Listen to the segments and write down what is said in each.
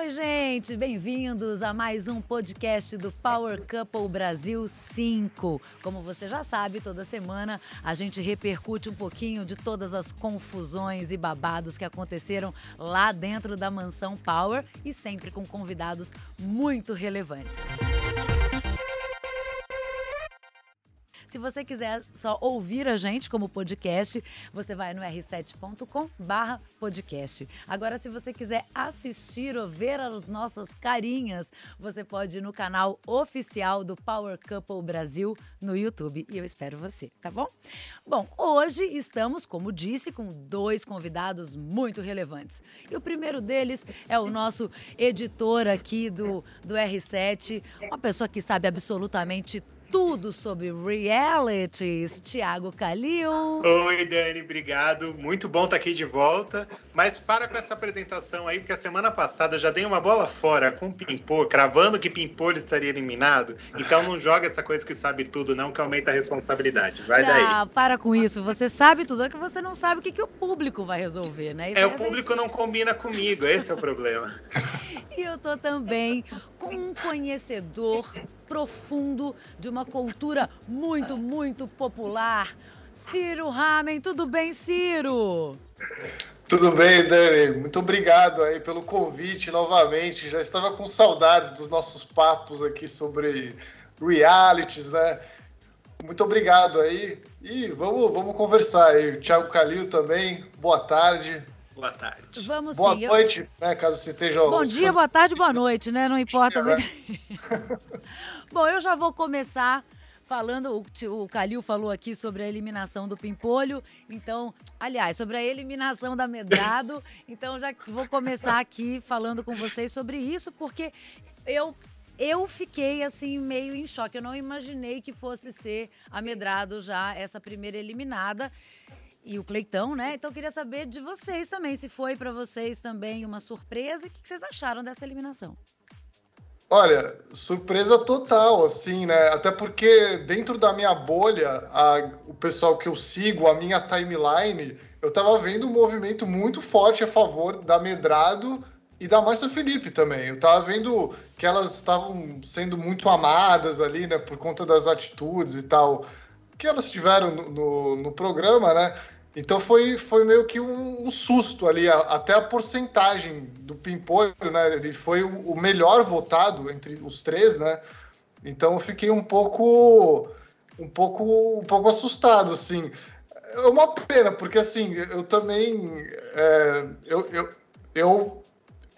Oi, gente, bem-vindos a mais um podcast do Power Couple Brasil 5. Como você já sabe, toda semana a gente repercute um pouquinho de todas as confusões e babados que aconteceram lá dentro da mansão Power e sempre com convidados muito relevantes. Se você quiser só ouvir a gente como podcast, você vai no r7.com/barra podcast. Agora, se você quiser assistir ou ver as nossas carinhas, você pode ir no canal oficial do Power Couple Brasil no YouTube. E eu espero você, tá bom? Bom, hoje estamos, como disse, com dois convidados muito relevantes. E o primeiro deles é o nosso editor aqui do, do R7, uma pessoa que sabe absolutamente tudo sobre realities. Tiago Calil. Oi, Dani, obrigado. Muito bom estar aqui de volta. Mas para com essa apresentação aí, porque a semana passada eu já dei uma bola fora com o Pimpolho, cravando que Pimpolho estaria eliminado. Então não joga essa coisa que sabe tudo, não, que aumenta a responsabilidade. Vai daí. Ah, para com isso. Você sabe tudo, é que você não sabe o que, que o público vai resolver, né? Isso é, o público não combina comigo, esse é o problema. e eu tô também com um conhecedor profundo de uma cultura muito, muito popular. Ciro Ramen, tudo bem, Ciro? Tudo bem, Dani. Muito obrigado aí pelo convite novamente. Já estava com saudades dos nossos papos aqui sobre realities, né? Muito obrigado aí. E vamos, vamos conversar aí. O Thiago Calil também, boa tarde. Boa tarde. Vamos boa sim. noite, eu... né? Caso você esteja. Bom dia, boa tarde, boa noite, né? Não importa muito. Bom, eu já vou começar falando, o, o Calil falou aqui sobre a eliminação do Pimpolho, então, aliás, sobre a eliminação da Medrado, então já vou começar aqui falando com vocês sobre isso, porque eu eu fiquei assim meio em choque. Eu não imaginei que fosse ser a Medrado já essa primeira eliminada e o Cleitão, né? Então eu queria saber de vocês também, se foi para vocês também uma surpresa, o que vocês acharam dessa eliminação? Olha, surpresa total, assim, né? Até porque dentro da minha bolha, a, o pessoal que eu sigo, a minha timeline, eu tava vendo um movimento muito forte a favor da Medrado e da Márcia Felipe também. Eu tava vendo que elas estavam sendo muito amadas ali, né? Por conta das atitudes e tal que elas tiveram no, no, no programa, né? Então foi, foi meio que um, um susto ali, a, até a porcentagem do Pimpolho, né? Ele foi o, o, melhor votado entre os três, né? Então eu fiquei um pouco, um pouco, um pouco assustado, assim. É uma pena, porque assim, eu também, é, eu, eu, eu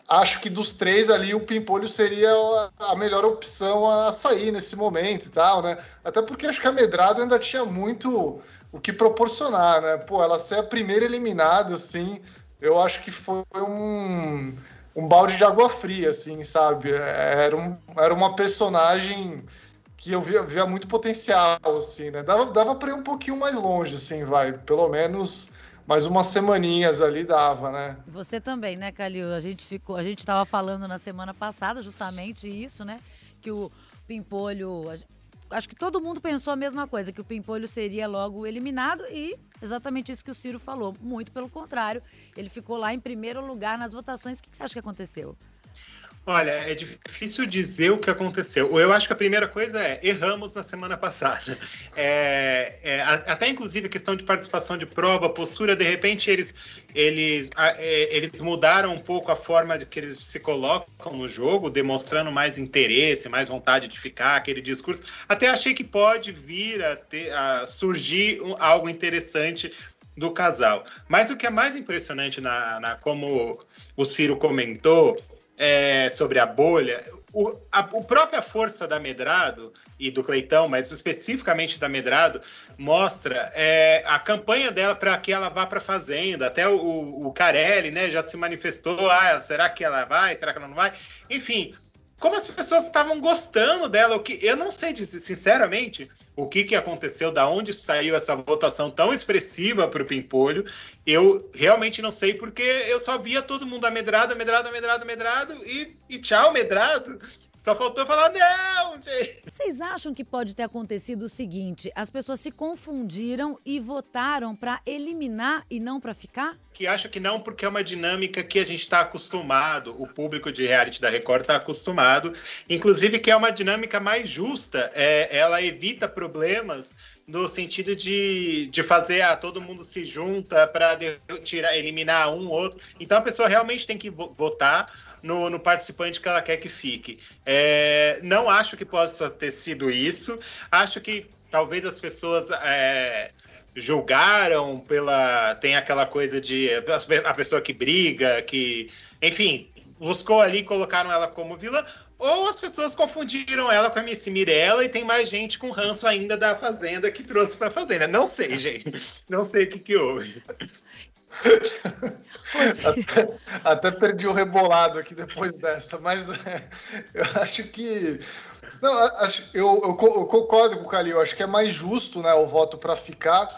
acho que dos três ali o Pimpolho seria a melhor opção a sair nesse momento e tal, né? Até porque acho que a Medrado ainda tinha muito o que proporcionar, né? Pô, ela ser a primeira eliminada, assim, eu acho que foi um, um balde de água fria, assim, sabe? Era, um, era uma personagem que eu via, via muito potencial, assim, né? Dava, dava para ir um pouquinho mais longe, assim, vai. Pelo menos mas umas semaninhas ali dava, né? Você também, né, Calil? A gente ficou, a gente estava falando na semana passada justamente isso, né? Que o Pimpolho, acho que todo mundo pensou a mesma coisa, que o Pimpolho seria logo eliminado e exatamente isso que o Ciro falou. Muito pelo contrário, ele ficou lá em primeiro lugar nas votações. O que você acha que aconteceu? Olha, é difícil dizer o que aconteceu. Eu acho que a primeira coisa é erramos na semana passada. É, é, até inclusive a questão de participação de prova, postura, de repente eles, eles, é, eles mudaram um pouco a forma de que eles se colocam no jogo, demonstrando mais interesse, mais vontade de ficar, aquele discurso. Até achei que pode vir a, ter, a surgir algo interessante do casal. Mas o que é mais impressionante na, na como o Ciro comentou é, sobre a bolha, o, a, a própria força da Medrado e do Cleitão, mas especificamente da Medrado, mostra é, a campanha dela para que ela vá para a Fazenda. Até o, o Carelli né, já se manifestou: ah, será que ela vai? Será que ela não vai? Enfim, como as pessoas estavam gostando dela, o que eu não sei dizer, sinceramente, o que, que aconteceu, da onde saiu essa votação tão expressiva para o Pimpolho. Eu realmente não sei, porque eu só via todo mundo amedrado, amedrado, amedrado, amedrado, e, e tchau, amedrado. Só faltou falar, não, gente. Vocês acham que pode ter acontecido o seguinte: as pessoas se confundiram e votaram para eliminar e não para ficar? Que acho que não, porque é uma dinâmica que a gente está acostumado, o público de reality da Record está acostumado. Inclusive, que é uma dinâmica mais justa, é, ela evita problemas no sentido de, de fazer ah, todo mundo se junta para tirar, eliminar um outro. Então a pessoa realmente tem que votar no, no participante que ela quer que fique. É, não acho que possa ter sido isso. Acho que talvez as pessoas é, julgaram pela. Tem aquela coisa de a pessoa que briga, que. Enfim, buscou ali, colocaram ela como vilã. Ou as pessoas confundiram ela com a Missy Mirella e tem mais gente com ranço ainda da Fazenda que trouxe pra Fazenda. Não sei, gente. Não sei o que, que houve. Até, até, perdi o rebolado aqui depois dessa, mas é, eu acho que. Não, acho, eu, eu, eu concordo com o Calil, acho que é mais justo né, o voto para ficar.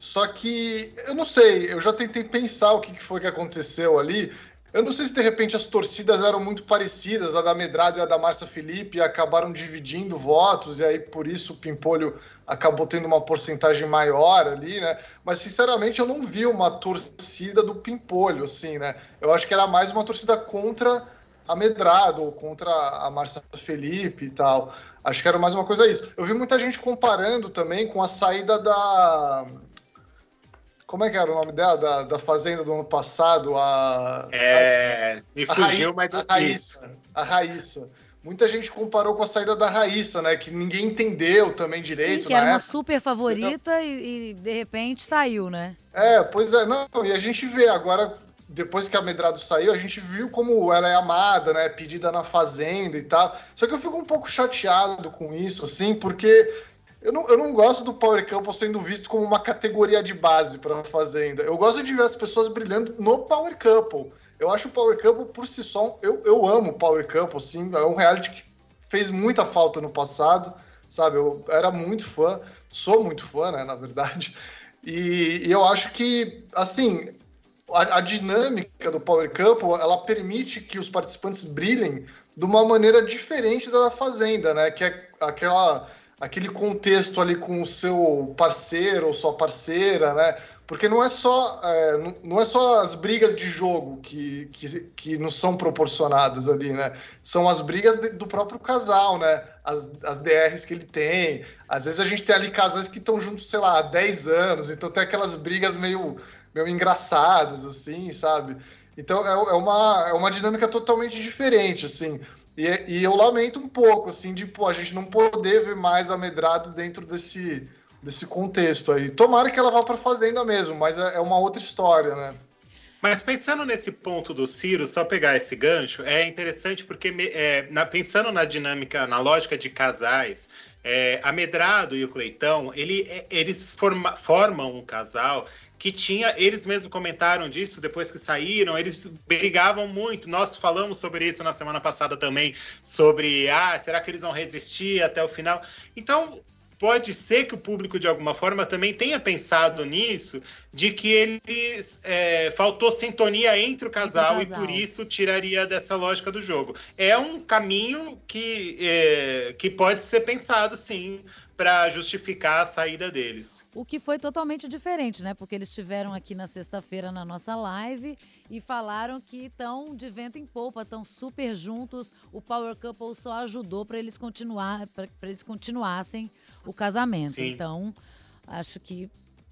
Só que eu não sei, eu já tentei pensar o que, que foi que aconteceu ali. Eu não sei se de repente as torcidas eram muito parecidas, a da Medrado e a da Márcia Felipe, e acabaram dividindo votos, e aí por isso o Pimpolho acabou tendo uma porcentagem maior ali, né? Mas sinceramente eu não vi uma torcida do Pimpolho, assim, né? Eu acho que era mais uma torcida contra a Medrado, ou contra a Márcia Felipe e tal. Acho que era mais uma coisa isso. Eu vi muita gente comparando também com a saída da como é que era o nome dela? Da, da Fazenda do ano passado? A, é. Me fugiu, mas a Raíssa, a Raíssa. Muita gente comparou com a saída da Raíssa, né? Que ninguém entendeu também direito. Sim, que era época. uma super favorita e, e, de repente saiu, né? É, pois é. Não, e a gente vê agora, depois que a Medrado saiu, a gente viu como ela é amada, né? Pedida na Fazenda e tal. Só que eu fico um pouco chateado com isso, assim, porque eu não, eu não gosto do Power Couple sendo visto como uma categoria de base para a Fazenda. Eu gosto de ver as pessoas brilhando no Power Couple. Eu acho o Power Couple por si só. Eu, eu amo o Power Couple, sim. É um reality que fez muita falta no passado, sabe? Eu era muito fã, sou muito fã, né, na verdade. E, e eu acho que, assim, a, a, dinâmica do Power Couple ela permite que os participantes brilhem de uma maneira diferente da Fazenda, né? Que é aquela aquele contexto ali com o seu parceiro ou sua parceira, né? Porque não é só, é, não é só as brigas de jogo que, que, que nos são proporcionadas ali, né? São as brigas de, do próprio casal, né? As, as DRs que ele tem. Às vezes a gente tem ali casais que estão juntos, sei lá, há 10 anos, então tem aquelas brigas meio, meio engraçadas, assim, sabe? Então é, é, uma, é uma dinâmica totalmente diferente, assim. E, e eu lamento um pouco, assim, de pô, a gente não poder ver mais a Medrado dentro desse, desse contexto aí. Tomara que ela vá para fazenda mesmo, mas é, é uma outra história, né? Mas pensando nesse ponto do Ciro, só pegar esse gancho, é interessante porque, é, na, pensando na dinâmica, na lógica de casais, é, a Medrado e o Cleitão, ele, é, eles forma, formam um casal que tinha, eles mesmos comentaram disso depois que saíram, eles brigavam muito. Nós falamos sobre isso na semana passada também, sobre, ah, será que eles vão resistir até o final? Então, pode ser que o público, de alguma forma, também tenha pensado nisso, de que eles é, faltou sintonia entre o, casal, entre o casal, e por isso tiraria dessa lógica do jogo. É um caminho que, é, que pode ser pensado, sim, para justificar a saída deles. O que foi totalmente diferente, né? Porque eles estiveram aqui na sexta-feira na nossa live e falaram que estão de vento em polpa, estão super juntos. O Power Couple só ajudou para eles continuar, para eles continuassem o casamento. Sim. Então, acho que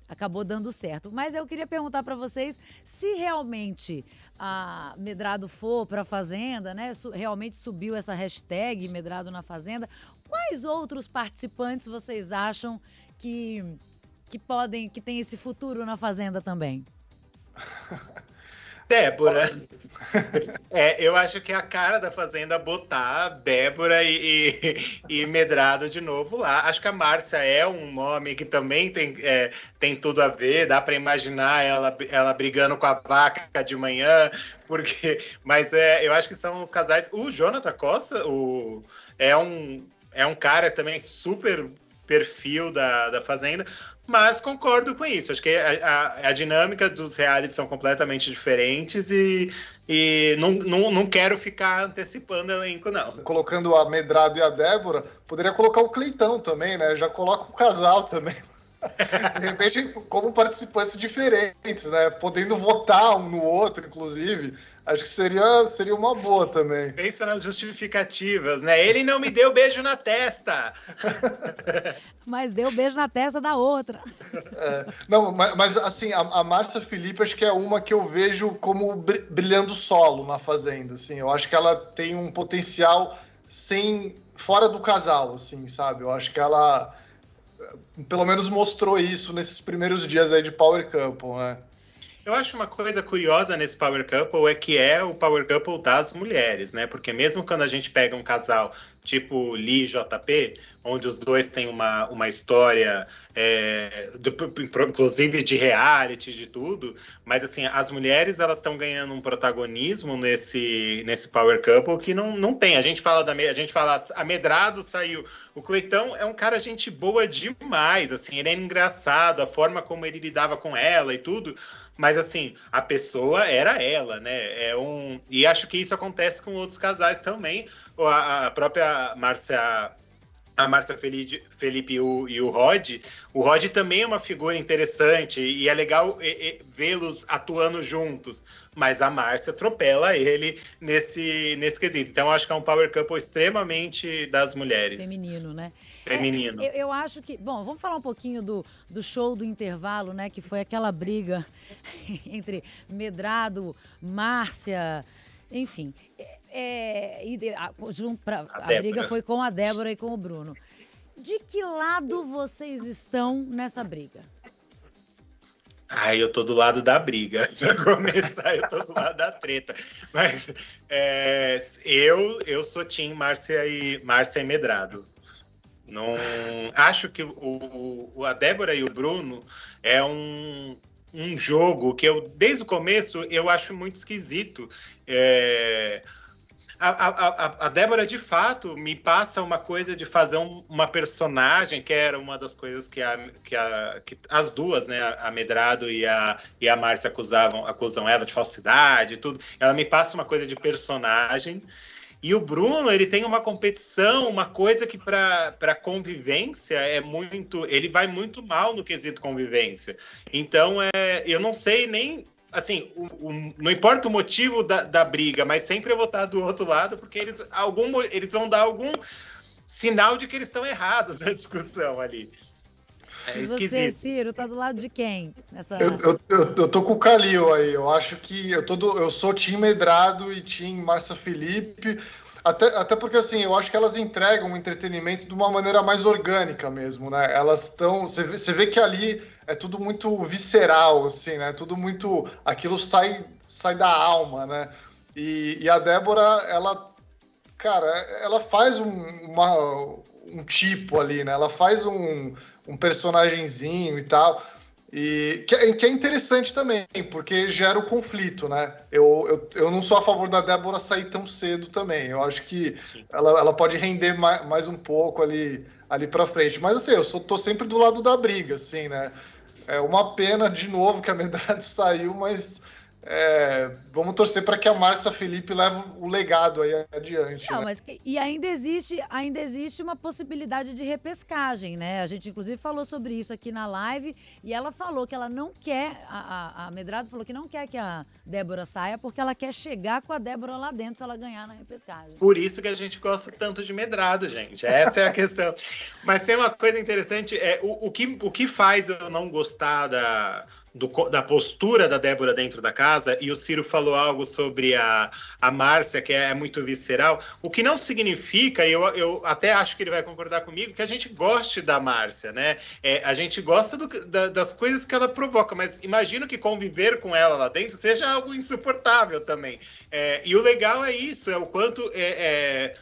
acabou dando certo. Mas eu queria perguntar para vocês se realmente a Medrado for para a Fazenda, né? Realmente subiu essa hashtag Medrado na Fazenda. Quais outros participantes vocês acham que, que podem, que tem esse futuro na Fazenda também? Débora. é, eu acho que é a cara da Fazenda botar Débora e, e, e, Medrado de novo lá. Acho que a Márcia é um nome que também tem, é, tem tudo a ver, dá para imaginar ela, ela brigando com a vaca de manhã, porque. Mas é, eu acho que são os casais. O Jonathan Costa o, é, um, é um cara também super perfil da, da Fazenda. Mas concordo com isso. Acho que a, a, a dinâmica dos realities são completamente diferentes e, E não, não, não quero ficar antecipando elenco, não. Colocando a Medrado e a Débora, poderia colocar o Cleitão também, né? Já coloca o casal também. De repente, como participantes diferentes, né? Podendo votar um no outro, inclusive. Acho que seria, seria uma boa também. Pensa nas justificativas, né? Ele não me deu beijo na testa. mas deu beijo na testa da outra. É, não, mas, mas assim, a, a Márcia Felipe acho que é uma que eu vejo como brilhando solo na Fazenda, assim. Eu acho que ela tem um potencial sem fora do casal, assim, sabe? Eu acho que ela pelo menos mostrou isso nesses primeiros dias aí de Power Couple, né? Eu acho uma coisa curiosa nesse Power Couple é que é o Power Couple das mulheres, né? Porque mesmo quando a gente pega um casal tipo Lee e JP, onde os dois têm uma, uma história, é, inclusive de reality, de tudo, mas assim, as mulheres elas estão ganhando um protagonismo nesse, nesse Power Couple que não, não tem. A gente fala da a gente fala, a Medrado saiu. O Cleitão é um cara gente boa demais, assim, ele é engraçado, a forma como ele lidava com ela e tudo mas assim, a pessoa era ela, né? É um e acho que isso acontece com outros casais também. A, a própria Márcia a Márcia Felipe, e, o, e o Rod, o Rod também é uma figura interessante e é legal vê-los atuando juntos, mas a Márcia atropela ele nesse, nesse quesito. Então, acho que é um power couple extremamente das mulheres. Feminino, né? Feminino. É, eu, eu, acho que. Bom, vamos falar um pouquinho do, do show do intervalo, né? Que foi aquela briga entre Medrado, Márcia, enfim. É, e a, pra, a, a briga foi com a Débora e com o Bruno. De que lado vocês estão nessa briga? Ai, eu tô do lado da briga. Pra começar, eu tô do lado da treta. Mas é, eu, eu sou Tim Márcia e, Márcia e Medrado. Não, acho que o, o, a Débora e o Bruno é um, um jogo que eu, desde o começo, eu acho muito esquisito. É, a, a, a, Débora, de fato, me passa uma coisa de fazer um, uma personagem, que era uma das coisas que, a, que, a, que as duas, né, a Medrado e a, e a Márcia acusavam, acusam ela de falsidade e tudo. Ela me passa uma coisa de personagem. E o Bruno, ele tem uma competição, uma coisa que para convivência é muito. Ele vai muito mal no quesito convivência. Então, é, eu não sei nem assim, o, o, não importa o motivo da, da, briga, mas sempre eu vou estar do outro lado, porque eles, algum, eles vão dar algum sinal de que eles estão errados na discussão ali. É e você, Ciro, tá do lado de quem? Nessa... Eu, eu, eu, eu, tô com o Calil aí. Eu acho que eu, tô do, eu sou Tim Medrado e Tim Márcia Felipe. Até, até porque, assim, eu acho que elas entregam o entretenimento de uma maneira mais orgânica mesmo, né? Elas estão. Você vê, vê que ali é tudo muito visceral, assim, né? Tudo muito. Aquilo sai, sai da alma, né? E, e a Débora, ela. Cara, ela faz um, uma, um tipo ali, né? Ela faz um, um personagemzinho e tal. E que é, que é, interessante também, porque gera o conflito, né? Eu, eu, eu não sou a favor da Débora sair tão cedo também. Eu acho que ela, ela pode render mais, mais um pouco ali, ali para frente. Mas assim, eu sou, tô sempre do lado da briga, assim, né? É uma pena de novo que a Medrado saiu, mas é, vamos torcer para que a Márcia Felipe leve o legado aí adiante. Não, né? mas e ainda existe, ainda existe uma possibilidade de repescagem, né? A gente inclusive falou sobre isso aqui na live e ela falou que ela não quer, a, a, a Medrado falou que não quer que a Débora saia porque ela quer chegar com a Débora lá dentro se ela ganhar na repescagem. Por isso que a gente gosta tanto de Medrado, gente. Essa é a questão. mas tem uma coisa interessante, é o, o, que, o que faz eu não gostar da do, da postura da Débora dentro da casa, e o Ciro falou algo sobre a, a Márcia, que é, muito visceral, o que não significa, e eu, eu até acho que ele vai concordar comigo, que a gente goste da Márcia, né? É, a gente gosta do, da, das coisas que ela provoca, mas imagino que conviver com ela lá dentro seja algo insuportável também. É, e o legal é isso, é o quanto é, é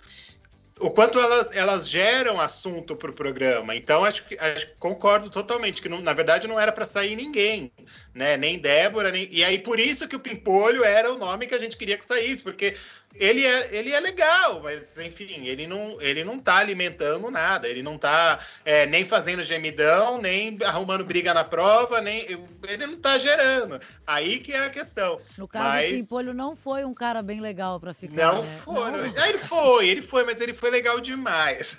o quanto elas, elas geram assunto para o programa. Então, acho que, acho, concordo totalmente que, não, na verdade, não era para sair ninguém, né? Nem Débora, nem... E aí, por isso que o Pimpolho era o nome que a gente queria que saísse, porque ele é, ele é legal, mas enfim, ele não, ele não tá alimentando nada, ele não tá é, nem fazendo gemidão, nem arrumando briga na prova, nem ele não tá gerando. Aí que é a questão. No caso, mas... o Pimpolho não foi um cara bem legal para ficar. Não né? foi. Não. Ele foi, ele foi, mas ele foi legal demais.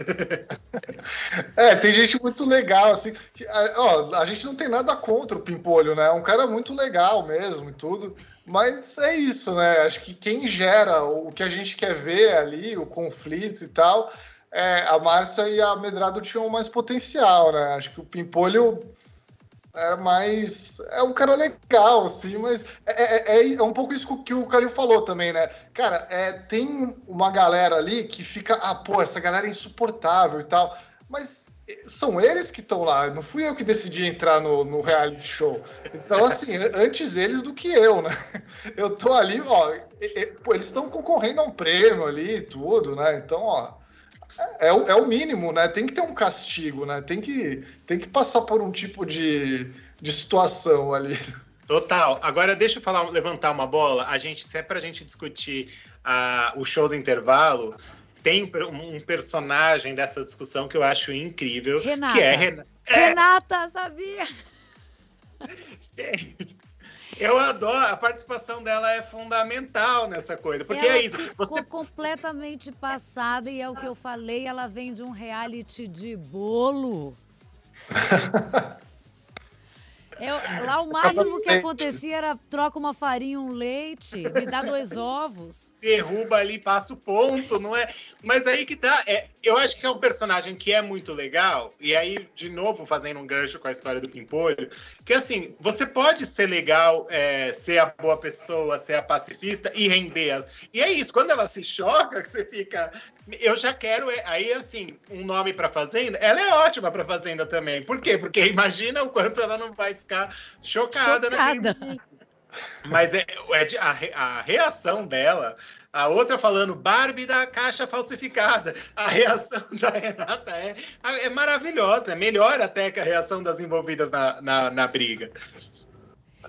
é, tem gente muito legal, assim. Que, ó, a gente não tem nada contra o Pimpolho, né? É um cara muito legal mesmo e tudo. Mas é isso, né? Acho que quem gera o que a gente quer ver ali, o conflito e tal, é, a Márcia e a Medrado tinham mais potencial, né? Acho que o Pimpolho era mais. É um cara legal, assim, mas é, é, é, é um pouco isso que o Carinho falou também, né? Cara, é, tem uma galera ali que fica, ah, pô, essa galera é insuportável e tal, mas são eles que estão lá, não fui eu que decidi entrar no, no reality show. Então, assim, antes eles do que eu, né? Eu tô ali, ó, eles estão concorrendo a um prêmio ali e tudo, né? Então, ó, é, é, o mínimo, né? Tem que ter um castigo, né? Tem que, tem que passar por um tipo de, de situação ali. Total. Agora deixa eu falar, levantar uma bola. A gente, se é pra gente discutir uh, o show do intervalo, tem um personagem dessa discussão que eu acho incrível, Renata. que é Renata. É... Renata, sabia? Gente, eu adoro, a participação dela é fundamental nessa coisa, porque ela é isso. Ficou você completamente passada e é o que eu falei, ela vem de um reality de bolo. Eu, lá o máximo que acontecia era troca uma farinha, um leite, me dá dois ovos. Derruba ali, passa o ponto, não é? Mas aí que tá. É, eu acho que é um personagem que é muito legal, e aí, de novo, fazendo um gancho com a história do Pimpolho, que assim, você pode ser legal, é, ser a boa pessoa, ser a pacifista e render. E é isso, quando ela se choca, que você fica eu já quero, é, aí assim, um nome para Fazenda, ela é ótima para Fazenda também. Por quê? Porque imagina o quanto ela não vai ficar chocada, chocada. Mas é, é a, a reação dela, a outra falando Barbie da caixa falsificada. A reação da Renata é, é maravilhosa, é melhor até que a reação das envolvidas na, na, na briga.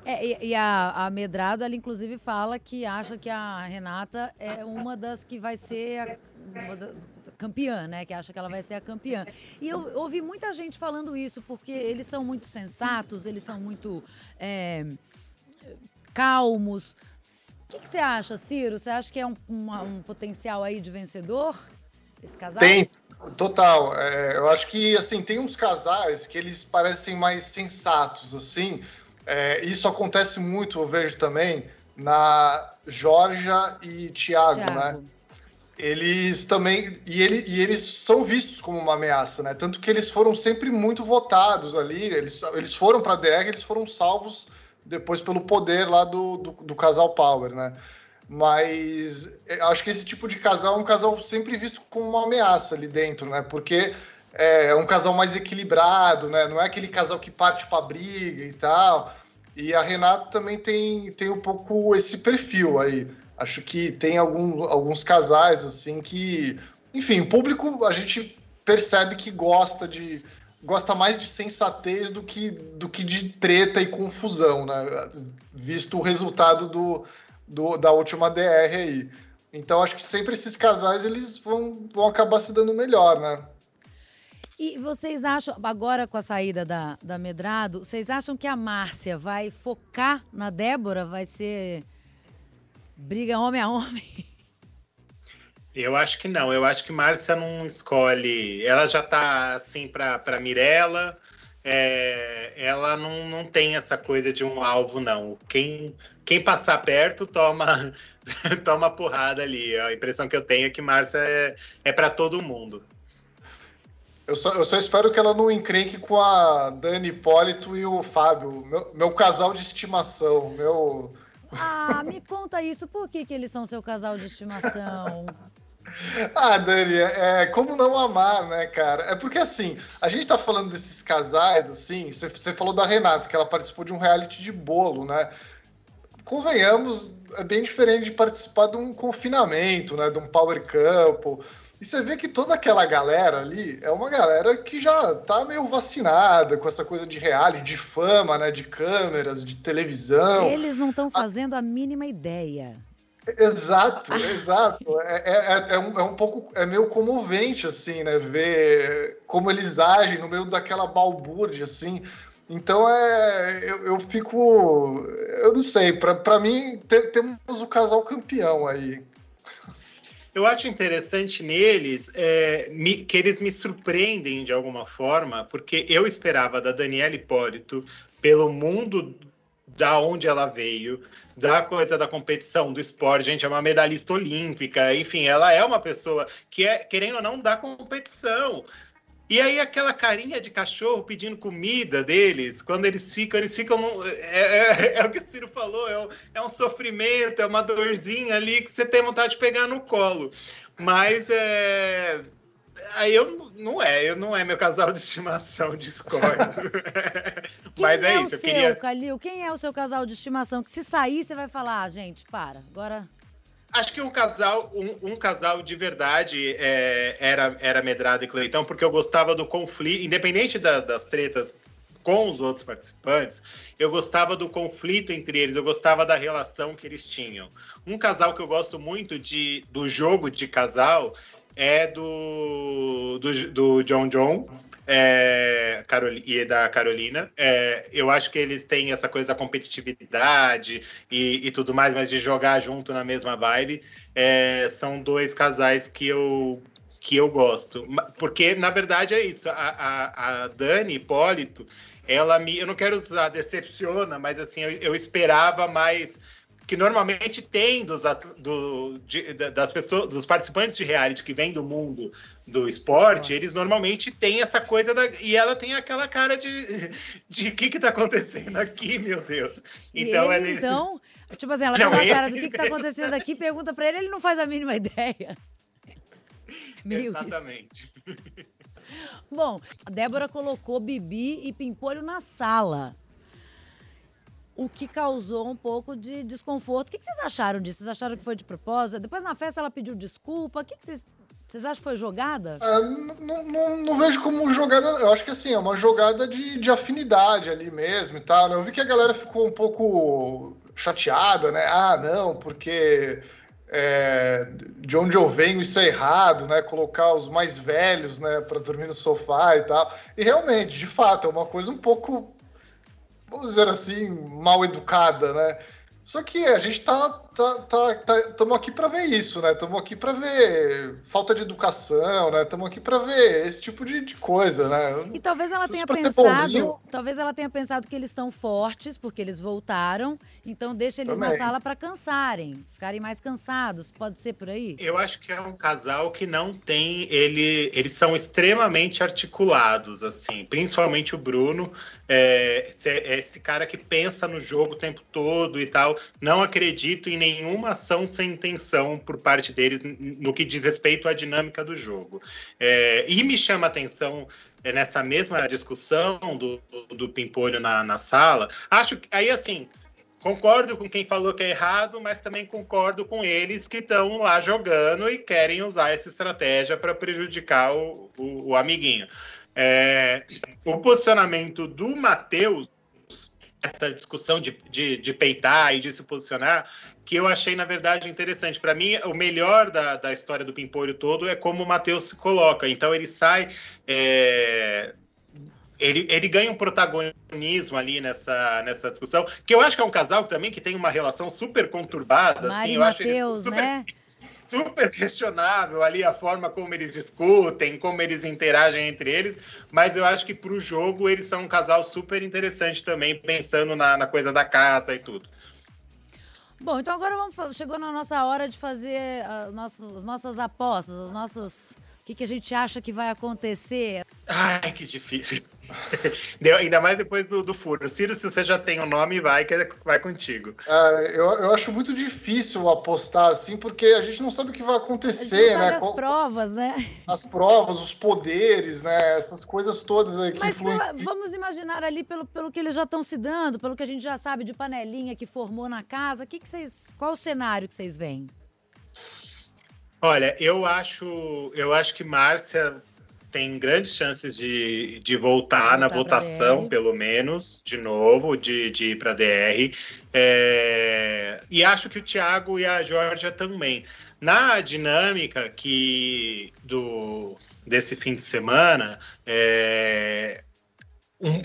É, e, e a, a Medrado, ela inclusive fala que acha que a Renata é uma das que vai ser a, da, campeã, né? Que acha que ela vai ser a campeã. E eu ouvi muita gente falando isso, porque eles são muito sensatos, eles são muito é, calmos. O que, que, você acha, Ciro? Você acha que é um, um potencial aí de vencedor, esse casal? Tem, total. É, eu acho que, assim, tem uns casais que eles parecem mais sensatos, assim, é, isso acontece muito, eu vejo também, na Georgia e Thiago, né? Eles também. E, ele, e eles são vistos como uma ameaça, né? Tanto que eles foram sempre muito votados ali. Eles, eles foram para a DR, eles foram salvos depois pelo poder lá do, do, do casal Power, né? Mas é, acho que esse tipo de casal é um casal sempre visto como uma ameaça ali dentro, né? Porque é, é um casal mais equilibrado, né? Não é aquele casal que parte para briga e tal. E a Renata também tem, tem um pouco esse perfil aí. Acho que tem algum, alguns casais assim que, enfim, o público a gente percebe que gosta de gosta mais de sensatez do que, do que de treta e confusão, né? Visto o resultado do, do, da última DR aí. Então acho que sempre esses casais eles vão, vão acabar se dando melhor, né? E vocês acham, agora com a saída da, da Medrado, vocês acham que a Márcia vai focar na Débora? Vai ser briga homem a homem? Eu acho que não. Eu acho que Márcia não escolhe. Ela já tá assim para Mirella. É, ela não, não tem essa coisa de um alvo, não. Quem, quem passar perto toma, toma porrada ali. A impressão que eu tenho é que Márcia é, é para todo mundo. Eu só, eu só espero que ela não encrenque com a Dani Hipólito e o Fábio, meu, meu casal de estimação, meu... Ah, me conta isso, por que, que eles são seu casal de estimação? Ah, Dani, é, é, como não amar, né, cara? É porque assim, a gente tá falando desses casais, assim, você falou da Renata, que ela participou de um reality de bolo, né? Convenhamos, é bem diferente de participar de um confinamento, né? De um power couple. E você vê que toda aquela galera ali é uma galera que já tá meio vacinada com essa coisa de reality, de fama, né? De câmeras, de televisão. Eles não estão fazendo a... a mínima ideia. Exato, exato. É, é, é, é, um, é um pouco, é meio comovente, assim, né? Ver como eles agem no meio daquela balbúrdia, assim. Então é, eu, eu fico, eu não sei. Para mim te, temos o casal campeão aí. Eu acho interessante neles é, me, que eles me surpreendem de alguma forma, porque eu esperava da Daniela Hipólito, pelo mundo da onde ela veio, da coisa da competição, do esporte, gente, é uma medalhista olímpica, enfim, ela é uma pessoa que é, querendo ou não, da competição. E aí aquela carinha de cachorro pedindo comida deles, quando eles ficam, eles ficam. É, é, é, o que o Ciro falou, é um, é um, sofrimento, é uma dorzinha ali que você tem vontade de pegar no colo. Mas é. Aí eu não é, eu não é meu casal de estimação, discordo. Mas é, é isso, o eu seu, queria. Calil, quem é o seu casal de estimação? Que se sair, você vai falar, ah, gente, para, agora Acho que um casal, um, um casal de verdade é, era, era Medrado e Cleitão, porque eu gostava do conflito, independente da, das tretas com os outros participantes, eu gostava do conflito entre eles, eu gostava da relação que eles tinham. Um casal que eu gosto muito de, do jogo de casal é do, do, do John John é, Carol, e da Carolina. É, eu acho que eles têm essa coisa da competitividade e, e tudo mais, mas de jogar junto na mesma vibe. É, são dois casais que eu, que eu gosto. Porque, na verdade, é isso. A, a, a Dani Hipólito, ela me. Eu não quero usar decepciona, mas assim, eu, eu esperava mais que normalmente tem dos, do, de, das pessoas, dos participantes de reality que vêm do mundo do esporte, eles normalmente têm essa coisa da, e ela tem aquela cara de de que que tá acontecendo aqui, meu Deus. Então ele, é nesses... então, tipo assim, ela tem uma cara do que que tá acontecendo aqui, pergunta para ele, ele não faz a mínima ideia. Meio Exatamente. Isso. Bom, a Débora colocou Bibi e Pimpolho na sala o que causou um pouco de desconforto. O que, vocês acharam disso? Vocês acharam que foi de propósito? Depois na festa ela pediu desculpa. O que, vocês. Vocês acham que foi jogada? É, não, não, não, vejo como jogada. Eu acho que assim, é uma jogada de, de afinidade ali mesmo e tal. Né? Eu vi que a galera ficou um pouco chateada, né? Ah, não, porque é, de onde eu venho isso é errado, né? Colocar os mais velhos, né, para dormir no sofá e tal. E realmente, de fato, é uma coisa um pouco vamos dizer assim, mal educada, né? Só que a gente tá tá tá estamos tá, aqui para ver isso, né? Estamos aqui para ver falta de educação, né? Estamos aqui para ver esse tipo de, de, coisa, né? E talvez ela tenha pensado, talvez ela tenha pensado que eles estão fortes porque eles voltaram, então deixa eles Também. na sala para cansarem, ficarem mais cansados. Pode ser por aí? Eu acho que é um casal que não tem ele, eles são extremamente articulados, assim, principalmente o Bruno é, é esse cara que pensa no jogo o tempo todo e tal. Não acredito em nenhuma ação sem intenção por parte deles no que diz respeito à dinâmica do jogo. É, e me chama a atenção é, nessa mesma discussão do, do Pimpolho na, na sala. Acho que aí assim. Concordo com quem falou que é errado, mas também concordo com eles que estão lá jogando e querem usar essa estratégia para prejudicar o, o, o amiguinho. É, o posicionamento do Matheus, essa discussão de, de, de, peitar e de se posicionar, que eu achei, na verdade, interessante. Para mim, o melhor da, da história do Pimpolho todo é como o Matheus se coloca. Então, ele sai. É, ele, ele ganha um protagonismo ali nessa, nessa discussão, que eu acho que é um casal também que tem uma relação super conturbada. Mari assim, eu Mateus, super... né? Super questionável ali a forma como eles discutem, como eles interagem entre eles, mas eu acho que para o jogo eles são um casal super interessante também, pensando na, na coisa da casa e tudo. Bom, então agora vamos, chegou na nossa hora de fazer uh, nossas, as nossas apostas, as nossas. O que, que a gente acha que vai acontecer? Ai, que difícil. Deu, ainda mais depois do, do furo. Ciro, se você já tem o um nome, vai que é, vai contigo. É, eu, eu acho muito difícil apostar assim, porque a gente não sabe o que vai acontecer, né? As Qual, provas, né? As provas, os poderes, né? Essas coisas todas aí que Mas pela, vamos imaginar ali pelo, pelo que eles já estão se dando, pelo que a gente já sabe de panelinha que formou na casa. Que que vocês, qual o cenário que vocês veem? Olha, eu acho, eu acho que Márcia tem grandes chances de, de voltar, voltar na votação, pelo menos, de novo, de, de ir para a DR. É, e acho que o Thiago e a Georgia também. Na dinâmica que do desse fim de semana, é, um,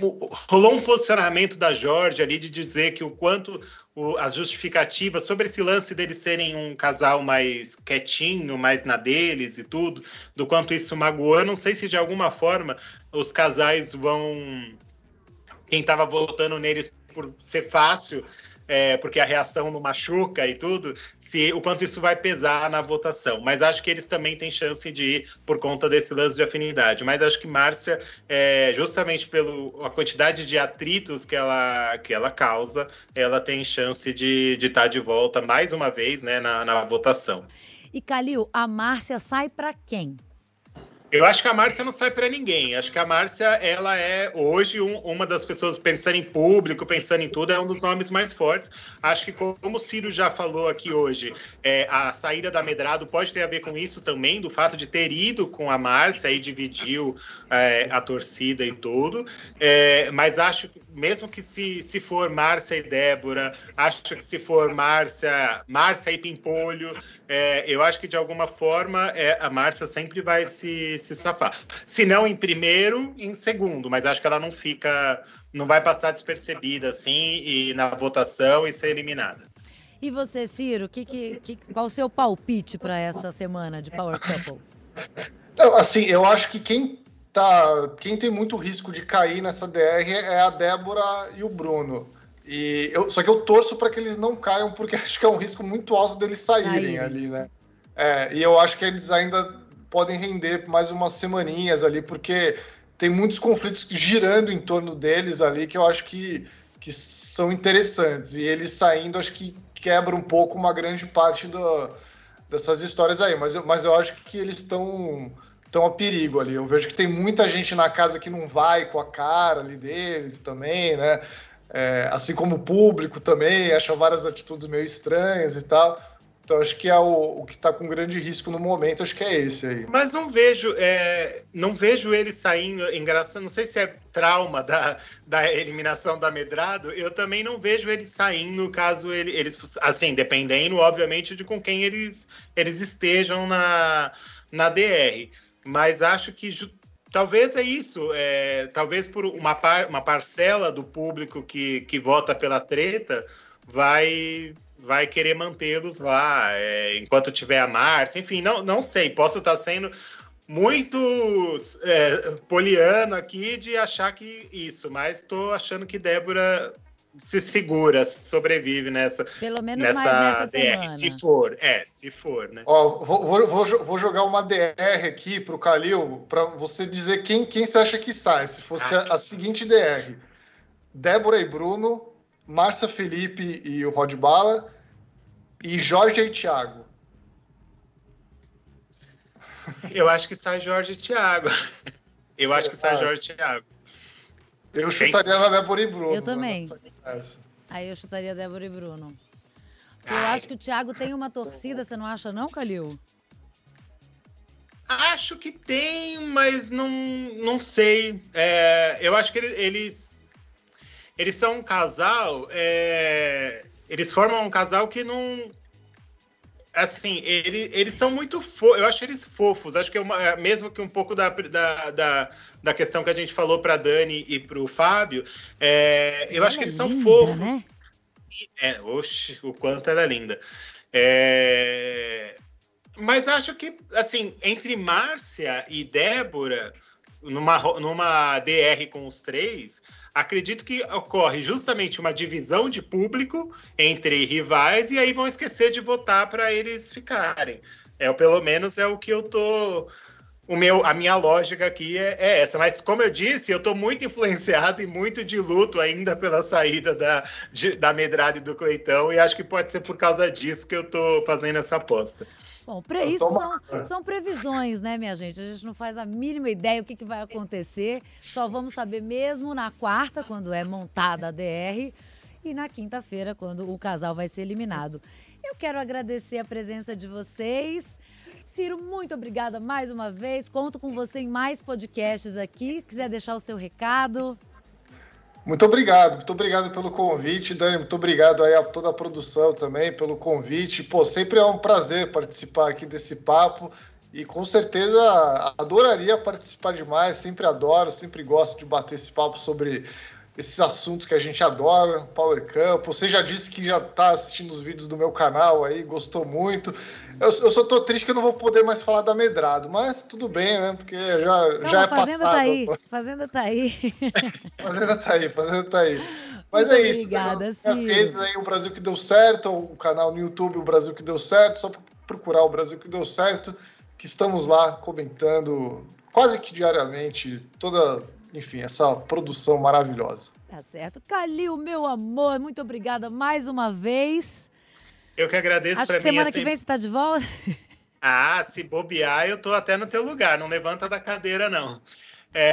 rolou um posicionamento da Jorge ali de dizer que o quanto o, as justificativas sobre esse lance deles serem um casal mais quietinho, mais na deles e tudo, do quanto isso magoou. Eu não sei se de alguma forma os casais vão. Quem estava votando neles por ser fácil é, porque a reação não machuca e tudo, se o quanto isso vai pesar na votação. Mas acho que eles também têm chance de ir por conta desse lance de afinidade. Mas acho que Márcia, é, justamente pela quantidade de atritos que ela, que ela causa, ela tem chance de estar de, tá de volta mais uma vez né, na, na votação. E Calil, a Márcia sai para quem? Eu acho que a Márcia não sai para ninguém. Acho que a Márcia, ela é hoje um, uma das pessoas pensando em público, pensando em tudo, é um dos nomes mais fortes. Acho que, como o Ciro já falou aqui hoje, é, a saída da Medrado pode ter a ver com isso também, do fato de ter ido com a Márcia e dividiu é, a torcida e tudo. É, mas acho que, mesmo que se, se for Márcia e Débora, acho que se for Márcia, Márcia e Pimpolho, é, eu acho que de alguma forma é, a Márcia sempre vai se se safar. Se não em primeiro, em segundo, mas acho que ela não fica, não vai passar despercebida assim e na votação e ser eliminada. E você, Ciro, que, que, que, qual o seu palpite para essa semana de Power Couple? Assim, eu acho que quem tá, quem tem muito risco de cair nessa DR é a Débora e o Bruno. E eu, só que eu torço para que eles não caiam, porque acho que é um risco muito alto deles saírem Saírem. ali, né? É, e eu acho que eles ainda podem render mais umas semaninhas ali, porque tem muitos conflitos girando em torno deles ali que eu acho que, que são interessantes. E eles saindo, acho que quebra um pouco uma grande parte do, dessas histórias aí. Mas eu, mas eu acho que eles estão estão a perigo ali. Eu vejo que tem muita gente na casa que não vai com a cara ali deles também, né? É, assim como o público também acha várias atitudes meio estranhas e tal. Então acho que é o, o que está com grande risco no momento, acho que é esse aí. Mas não vejo, é, não vejo ele saindo, engraçado, não sei se é trauma da, da eliminação da Medrado, eu também não vejo ele saindo caso ele, eles, assim, dependendo, obviamente, de com quem eles, eles estejam na, na DR. Mas acho que talvez é isso, é, talvez por uma, par, uma parcela do público que, que vota pela treta vai vai querer mantê-los lá é, enquanto tiver a Márcia. Enfim, não, não sei. Posso estar sendo muito é, poliano aqui de achar que isso, mas estou achando que Débora se segura, sobrevive nessa, Pelo menos nessa, nessa DR, semana. se for, é, se for, né? Ó, vou, vou, vou, vou jogar uma DR aqui pro Calil para você dizer quem, quem você acha que sai. Se fosse ah. a, a seguinte DR: Débora e Bruno, Márcia Felipe e o Rod Bala, e Jorge e Thiago. Eu acho que sai Jorge e Thiago. Eu Sim, acho que sai Jorge e Thiago. Eu chutaria na Débora e Bruno. Eu também. Aí eu chutaria Débora e Bruno. Porque eu acho que o Thiago tem uma torcida, você não acha não, Calil? Acho que tem, mas não, não sei. É, eu acho que eles, eles são um casal é, eles formam um casal que não. Assim, ele, eles são muito fofos. Eu acho eles fofos. Acho que é uma, é mesmo que um pouco da, da, da, da, questão que a gente falou para Dani e para o Fábio, é, eu acho que eles é linda, são fofos. Né? É, oxe, o quanto ela é linda. É, mas acho que, assim, entre Márcia e Débora, numa, numa DR com os três, acredito que ocorre justamente uma divisão de público entre rivais e aí vão esquecer de votar para eles ficarem. É, pelo menos é o que eu tô o meu, a minha lógica aqui é, é, essa. Mas, como eu disse, eu estou muito influenciado e muito de luto ainda pela saída da, de, da Medrada e do Cleitão, e acho que pode ser por causa disso que eu estou fazendo essa aposta. Bom, para isso são, são, previsões, né, minha gente? A gente não faz a mínima ideia o que, que vai acontecer. Só vamos saber mesmo na quarta, quando é montada a DR, e na quinta-feira, quando o casal vai ser eliminado. Eu quero agradecer a presença de vocês. Ciro, muito obrigada mais uma vez. Conto com você em mais podcasts aqui. Quiser deixar o seu recado. Muito obrigado, muito obrigado pelo convite, Dani. Muito obrigado aí a toda a produção também pelo convite. Pô, sempre é um prazer participar aqui desse papo e com certeza adoraria participar demais. Sempre adoro, sempre gosto de bater esse papo sobre esses assuntos que a gente adora, Power Camp. Você já disse que já está assistindo os vídeos do meu canal aí, gostou muito. Eu, eu só tô triste que eu não vou poder mais falar da Medrado, mas tudo bem, né? Porque já, não, já é fazenda passado. Tá aí, fazenda tá aí. fazenda tá aí, fazenda tá aí. Mas Muito é isso. Obrigada, né? As redes aí, o Brasil que deu certo, o canal no YouTube, o Brasil que deu certo, só procurar o Brasil que deu certo, que estamos lá comentando quase que diariamente toda enfim, essa produção maravilhosa. Tá certo. Calil, meu amor, muito obrigada mais uma vez. Eu que agradeço. Acho que semana que vem você está de volta. Ah, se bobear, eu tô até no teu lugar. Não levanta da cadeira, não. É,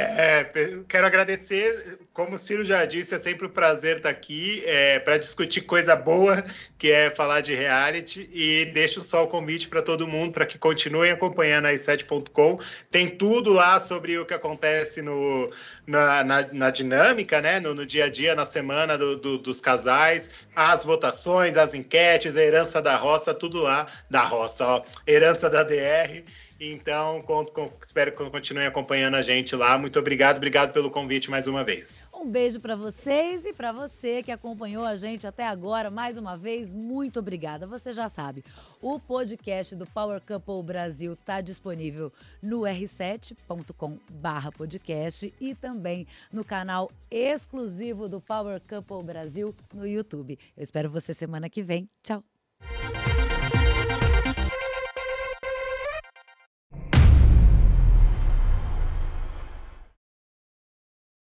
é, quero agradecer, como o Ciro já disse, é sempre um prazer estar aqui é, para discutir coisa boa, que é falar de reality, e deixo só o convite para todo mundo para que continuem acompanhando a i7.com. Tem tudo lá sobre o que acontece no, na, na, na dinâmica, né? No, no, dia a dia, na semana do, do, dos casais, as votações, as enquetes, a herança da roça, tudo lá, da roça, ó, herança da DR. Então, conto, com, espero que continuem acompanhando a gente lá. Muito obrigado, obrigado pelo convite mais uma vez. Um beijo para vocês e para você que acompanhou a gente até agora. Mais uma vez, muito obrigada. Você já sabe, o podcast do Power Couple Brasil está disponível no r7.com/podcast e também no canal exclusivo do Power Couple Brasil no YouTube. Eu espero você semana que vem. Tchau.